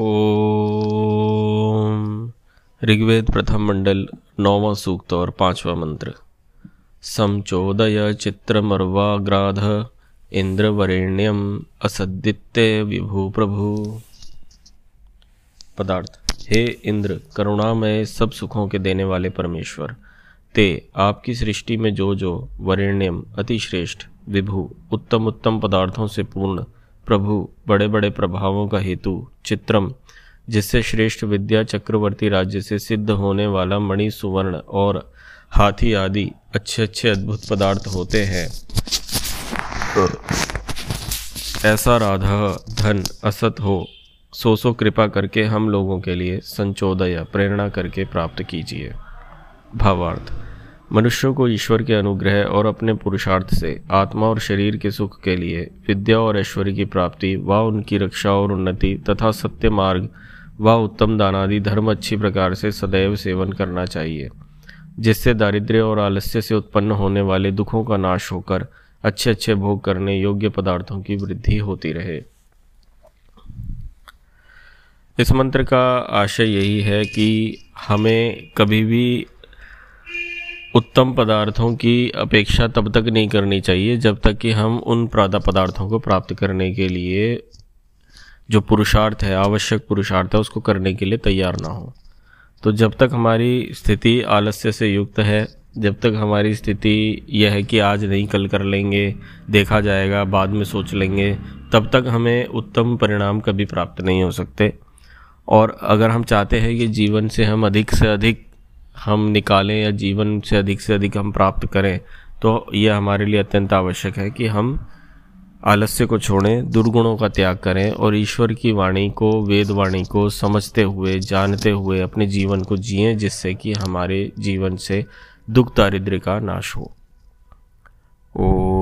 ओम। ऋग्वेद प्रथम मंडल, नौवा सूक्त और पांचवा मंत्र। समचोदय चित्रमर्वाग्राध, इंद्रवरेण्यम असदित्य विभु प्रभु। पदार्थ, हे इंद्र करुणामय सब सुखों के देने वाले परमेश्वर, ते आपकी सृष्टि में जो जो वरेण्यम अतिश्रेष्ठ, विभु उत्तम उत्तम पदार्थों से पूर्ण प्रभु बड़े बड़े प्रभावों का हेतु, चित्रम, जिससे श्रेष्ठ विद्या चक्रवर्ती राज्य से सिद्ध होने वाला मणि सुवर्ण और हाथी आदि अच्छे अच्छे अद्भुत पदार्थ होते हैं। ऐसा राधा, धन, असत हो सो सो कृपा करके हम लोगों के लिए संचोदय प्रेरणा करके प्राप्त कीजिए। भावार्थ। मनुष्यों को ईश्वर के अनुग्रह और अपने पुरुषार्थ से, आत्मा और शरीर के सुख के लिए विद्या और ऐश्वर्य की प्राप्ति व उनकी रक्षा और उन्नति तथा सत्य मार्ग व उत्तम दानादि धर्म अच्छी प्रकार से सदैव सेवन करना चाहिए, जिससे दारिद्र्य और आलस्य से उत्पन्न होने वाले दुखों का नाश होकर अच्छे अच्छे भोग करने योग्य पदार्थों की वृद्धि होती रहे। इस मंत्र का आशय यही है कि हमें कभी भी उत्तम पदार्थों की अपेक्षा तब तक नहीं करनी चाहिए, जब तक कि हम उन प्रादा पदार्थों को प्राप्त करने के लिए, जो पुरुषार्थ है, आवश्यक पुरुषार्थ है, उसको करने के लिए तैयार ना हो। तो जब तक हमारी स्थिति आलस्य से युक्त है, जब तक हमारी स्थिति यह है कि आज नहीं कल कर लेंगे, देखा जाएगा, बाद में सोच लेंगे, तब तक हमें उत्तम परिणाम कभी प्राप्त नहीं हो सकते। और अगर हम चाहते हैं कि जीवन से हम अधिक से अधिक हम निकालें या जीवन से अधिक से अधिक हम प्राप्त करें तो यह हमारे लिए अत्यंत आवश्यक है कि हम आलस्य को छोड़ें, दुर्गुणों का त्याग करें और ईश्वर की वाणी को, वेद वाणी को समझते हुए, जानते हुए अपने जीवन को जिएँ, जिससे कि हमारे जीवन से दुख दारिद्र्य का नाश हो। ओ